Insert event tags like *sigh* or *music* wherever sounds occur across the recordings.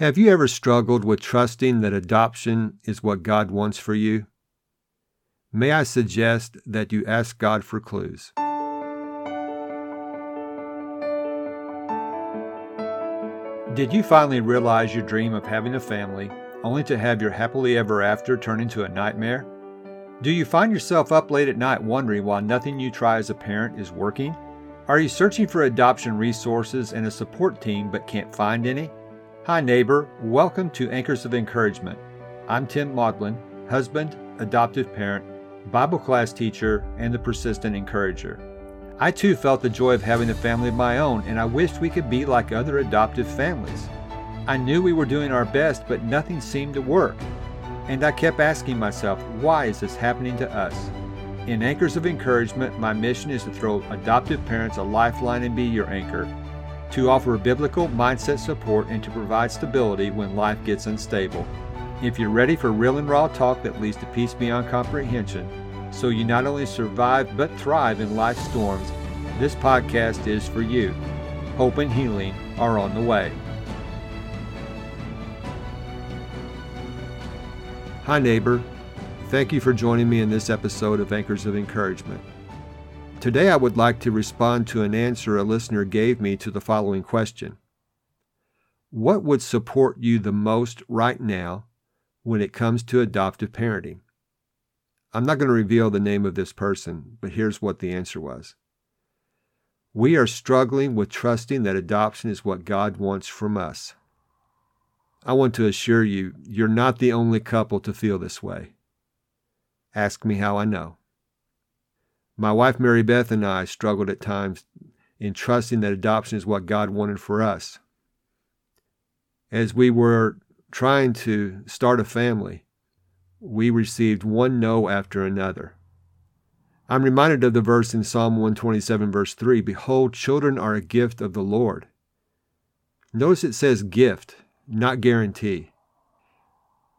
Have you ever struggled with trusting that adoption is what God wants for you? May I suggest that you ask God for clues. Did you finally realize your dream of having a family only to have your happily ever after turn into a nightmare? Do you find yourself up late at night wondering why nothing you try as a parent is working? Are you searching for adoption resources and a support team but can't find any? Hi, neighbor. Welcome to Anchors of Encouragement. I'm Tim Maudlin, husband, adoptive parent, Bible class teacher, and the persistent encourager. I too felt the joy of having a family of my own, and I wished we could be like other adoptive families. I knew we were doing our best, but nothing seemed to work. And I kept asking myself, why is this happening to us? In Anchors of Encouragement, my mission is to throw adoptive parents a lifeline and be your anchor, to offer biblical mindset support and to provide stability when life gets unstable. If you're ready for real and raw talk that leads to peace beyond comprehension, so you not only survive but thrive in life's storms, this podcast is for you. Hope and healing are on the way. Hi, neighbor. Thank you for joining me in this episode of Anchors of Encouragement. Today, I would like to respond to an answer a listener gave me to the following question What would support you the most right now when it comes to adoptive parenting? I'm not going to reveal the name of this person, but here's what the answer was. We are struggling with trusting that adoption is what God wants from us. I want to assure you, you're not the only couple to feel this way. Ask me how I know. My wife Mary Beth and I struggled at times in trusting that adoption is what God wanted for us. As we were trying to start a family, we received one no after another. I'm reminded of the verse in Psalm 127, verse 3 Behold, children are a gift of the Lord. Notice it says gift, not guarantee.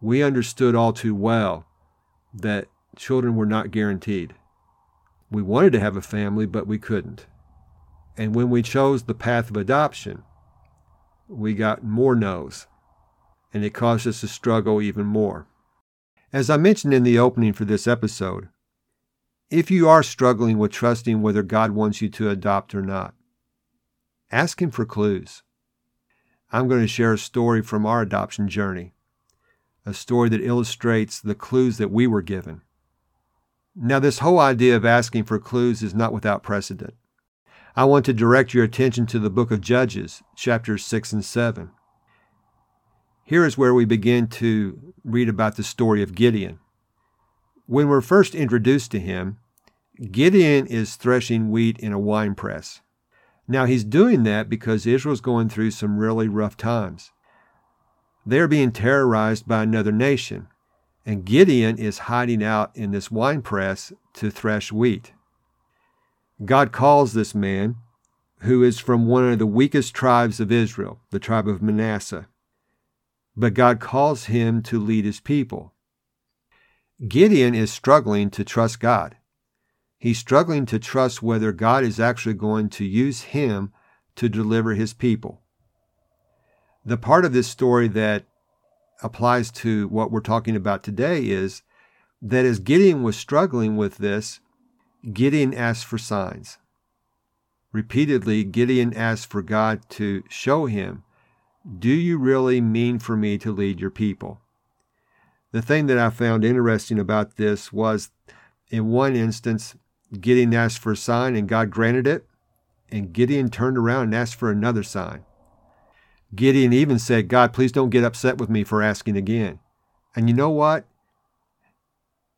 We understood all too well that children were not guaranteed. We wanted to have a family, but we couldn't. And when we chose the path of adoption, we got more no's, and it caused us to struggle even more. As I mentioned in the opening for this episode, if you are struggling with trusting whether God wants you to adopt or not, ask Him for clues. I'm going to share a story from our adoption journey, a story that illustrates the clues that we were given. Now, this whole idea of asking for clues is not without precedent. I want to direct your attention to the book of Judges, chapters 6 and 7. Here is where we begin to read about the story of Gideon. When we're first introduced to him, Gideon is threshing wheat in a wine press. Now, he's doing that because Israel's going through some really rough times. They're being terrorized by another nation, and Gideon is hiding out in this wine press to thresh wheat. God calls this man, who is from one of the weakest tribes of Israel, the tribe of Manasseh but God calls him to lead his people. Gideon is struggling to trust God. He's struggling to trust whether God is actually going to use him to deliver his people. The part of this story that applies to what we're talking about today is that as Gideon was struggling with this, Gideon asked for signs. Repeatedly, Gideon asked for God to show him do you really mean for me to lead your people? The thing that I found interesting about this was in one instance, Gideon asked for a sign and God granted it, and Gideon turned around and asked for another sign. Gideon even said, God, please don't get upset with me for asking again. And you know what?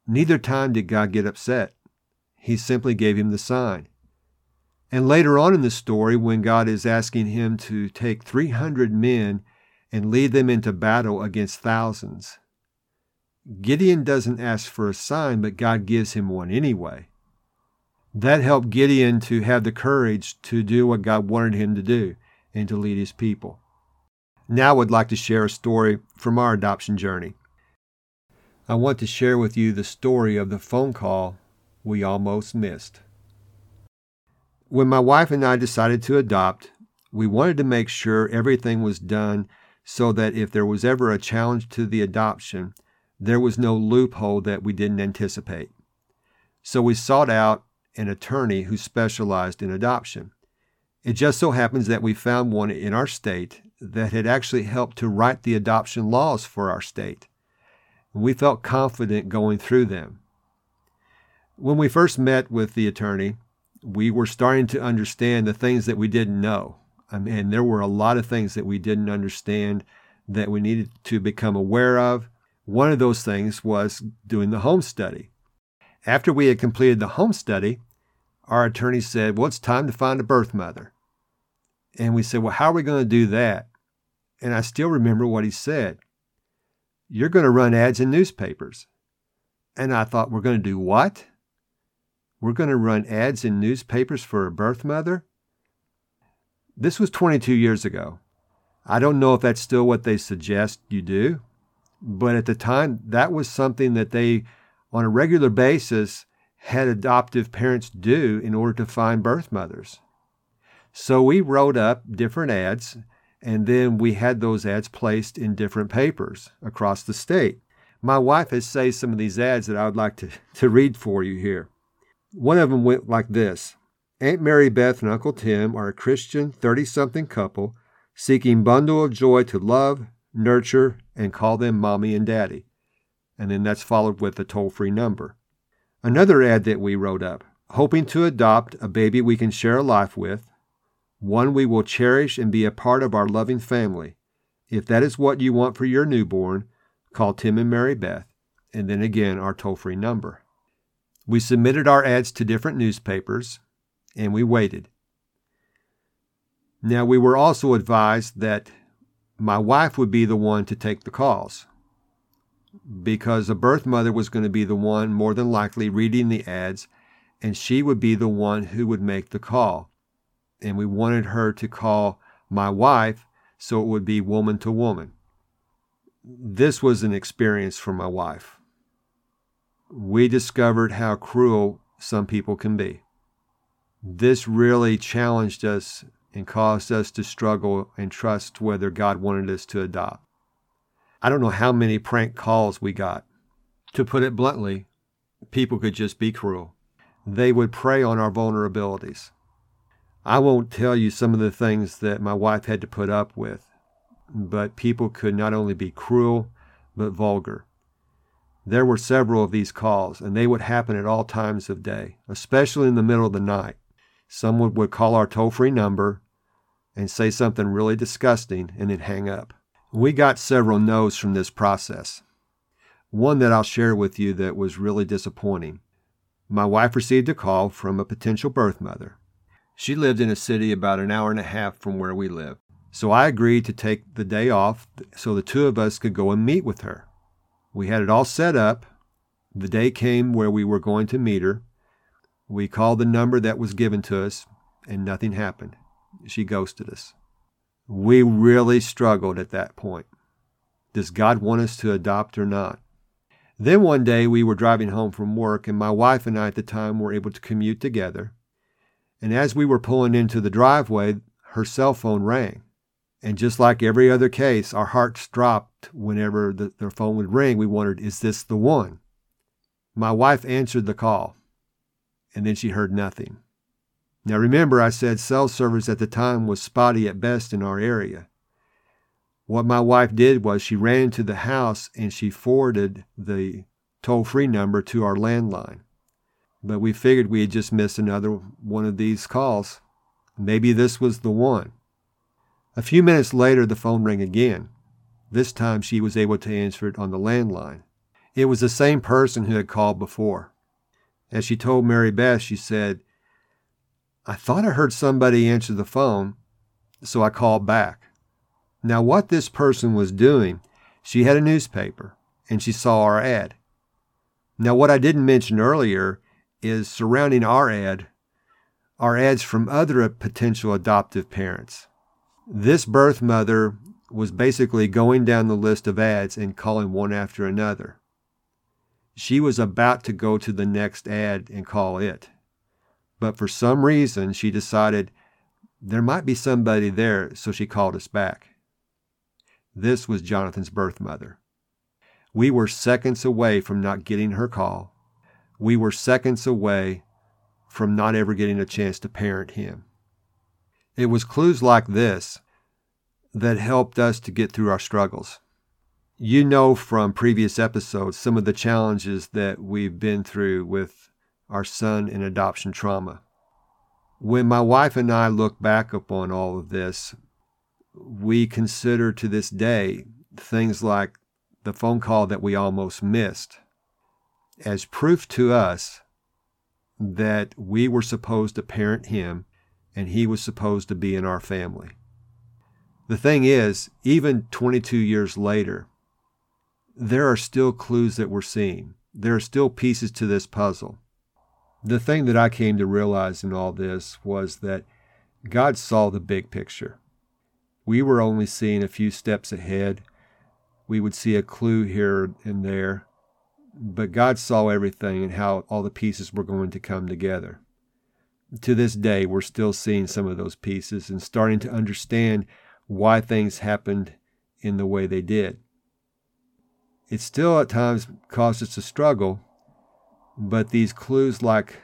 Neither time did God get upset. He simply gave him the sign. And later on in the story, when God is asking him to take 300 men and lead them into battle against thousands, Gideon doesn't ask for a sign, but God gives him one anyway. That helped Gideon to have the courage to do what God wanted him to do and to lead his people. Now I would like to share a story from our adoption journey. I want to share with you the story of the phone call we almost missed. When my wife and I decided to adopt, we wanted to make sure everything was done so that if there was ever a challenge to the adoption, there was no loophole that we didn't anticipate. So we sought out an attorney who specialized in adoption. It just so happens that we found one in our state that had actually helped to write the adoption laws for our state. We felt confident going through them. When we first met with the attorney, we were starting to understand the things that we didn't know. I mean, there were a lot of things that we didn't understand that we needed to become aware of. One of those things was doing the home study. After we had completed the home study, our attorney said, Well, it's time to find a birth mother. And we said, Well, how are we going to do that? And I still remember what he said. You're going to run ads in newspapers. And I thought, We're going to do what? We're going to run ads in newspapers for a birth mother? This was 22 years ago. I don't know if that's still what they suggest you do, but at the time, that was something that they, on a regular basis, had adoptive parents do in order to find birth mothers. So we wrote up different ads, and then we had those ads placed in different papers across the state. My wife has saved some of these ads that I would like to, *laughs* to read for you here. One of them went like this Aunt Mary Beth and Uncle Tim are a Christian 30 something couple seeking bundle of joy to love, nurture, and call them mommy and daddy. And then that's followed with a toll free number. Another ad that we wrote up hoping to adopt a baby we can share a life with, one we will cherish and be a part of our loving family. If that is what you want for your newborn, call Tim and Mary Beth, and then again our toll free number. We submitted our ads to different newspapers and we waited. Now, we were also advised that my wife would be the one to take the calls because the birth mother was going to be the one, more than likely, reading the ads, and she would be the one who would make the call. And we wanted her to call my wife so it would be woman to woman. This was an experience for my wife we discovered how cruel some people can be. This really challenged us and caused us to struggle and trust whether God wanted us to adopt. I don't know how many prank calls we got. To put it bluntly, people could just be cruel. They would prey on our vulnerabilities. I won't tell you some of the things that my wife had to put up with, but people could not only be cruel, but vulgar. There were several of these calls, and they would happen at all times of day, especially in the middle of the night. Someone would call our toll free number and say something really disgusting and then hang up. We got several no's from this process. One that I'll share with you that was really disappointing. My wife received a call from a potential birth mother. She lived in a city about an hour and a half from where we live. So I agreed to take the day off so the two of us could go and meet with her. We had it all set up. The day came where we were going to meet her. We called the number that was given to us, and nothing happened. She ghosted us. We really struggled at that point. Does God want us to adopt or not? Then one day we were driving home from work, and my wife and I at the time were able to commute together. And as we were pulling into the driveway, her cell phone rang. And just like every other case, our hearts dropped whenever the, their phone would ring. We wondered, is this the one? My wife answered the call, and then she heard nothing. Now remember, I said cell service at the time was spotty at best in our area. What my wife did was she ran to the house and she forwarded the toll free number to our landline. But we figured we had just missed another one of these calls. Maybe this was the one. A few minutes later, the phone rang again. This time she was able to answer it on the landline. It was the same person who had called before. As she told Mary Beth, she said, I thought I heard somebody answer the phone, so I called back. Now, what this person was doing, she had a newspaper and she saw our ad. Now, what I didn't mention earlier is surrounding our ad are ads from other potential adoptive parents. This birth mother was basically going down the list of ads and calling one after another. She was about to go to the next ad and call it. But for some reason, she decided there might be somebody there, so she called us back. This was Jonathan's birth mother. We were seconds away from not getting her call. We were seconds away from not ever getting a chance to parent him. It was clues like this that helped us to get through our struggles. You know from previous episodes some of the challenges that we've been through with our son in adoption trauma. When my wife and I look back upon all of this, we consider to this day things like the phone call that we almost missed as proof to us that we were supposed to parent him and he was supposed to be in our family. The thing is, even 22 years later, there are still clues that we're seeing. There are still pieces to this puzzle. The thing that I came to realize in all this was that God saw the big picture. We were only seeing a few steps ahead. We would see a clue here and there, but God saw everything and how all the pieces were going to come together. To this day, we're still seeing some of those pieces and starting to understand why things happened in the way they did. It still at times causes us struggle, but these clues, like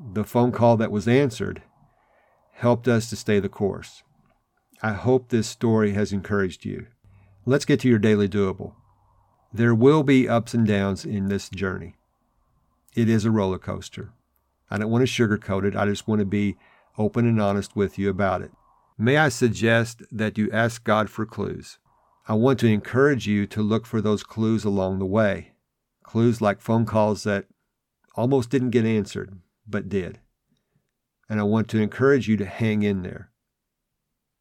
the phone call that was answered, helped us to stay the course. I hope this story has encouraged you. Let's get to your daily doable. There will be ups and downs in this journey. It is a roller coaster. I don't want to sugarcoat it. I just want to be open and honest with you about it. May I suggest that you ask God for clues? I want to encourage you to look for those clues along the way. Clues like phone calls that almost didn't get answered, but did. And I want to encourage you to hang in there.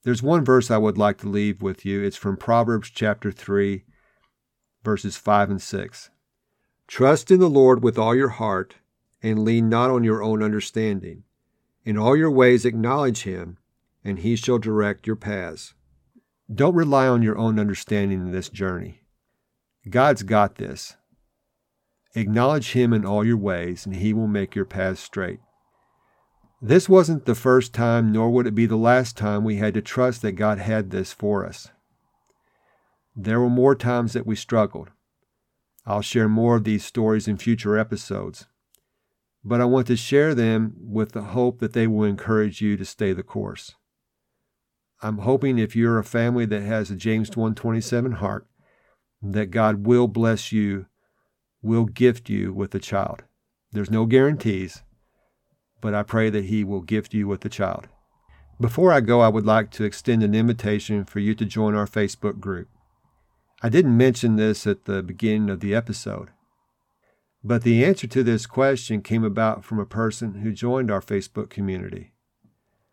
There's one verse I would like to leave with you. It's from Proverbs chapter 3, verses 5 and 6. Trust in the Lord with all your heart, and lean not on your own understanding. In all your ways acknowledge him, and he shall direct your paths. Don't rely on your own understanding in this journey. God's got this. Acknowledge him in all your ways, and he will make your paths straight. This wasn't the first time, nor would it be the last time we had to trust that God had this for us. There were more times that we struggled. I'll share more of these stories in future episodes. But I want to share them with the hope that they will encourage you to stay the course. I'm hoping if you're a family that has a James 127 heart, that God will bless you, will gift you with a child. There's no guarantees, but I pray that He will gift you with a child. Before I go, I would like to extend an invitation for you to join our Facebook group. I didn't mention this at the beginning of the episode, but the answer to this question came about from a person who joined our Facebook community.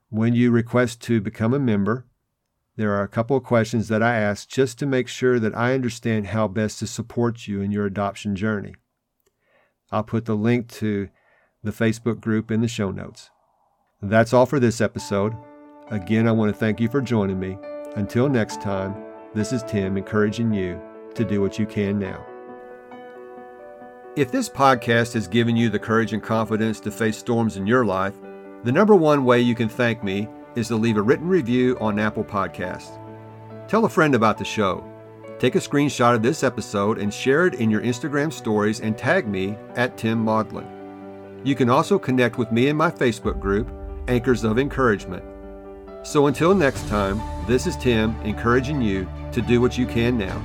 When you request to become a member, there are a couple of questions that I ask just to make sure that I understand how best to support you in your adoption journey. I'll put the link to the Facebook group in the show notes. That's all for this episode. Again, I want to thank you for joining me. Until next time, this is Tim encouraging you to do what you can now. If this podcast has given you the courage and confidence to face storms in your life, the number one way you can thank me is to leave a written review on Apple Podcasts. Tell a friend about the show. Take a screenshot of this episode and share it in your Instagram stories and tag me at Tim Maudlin. You can also connect with me in my Facebook group, Anchors of Encouragement. So until next time, this is Tim encouraging you to do what you can now.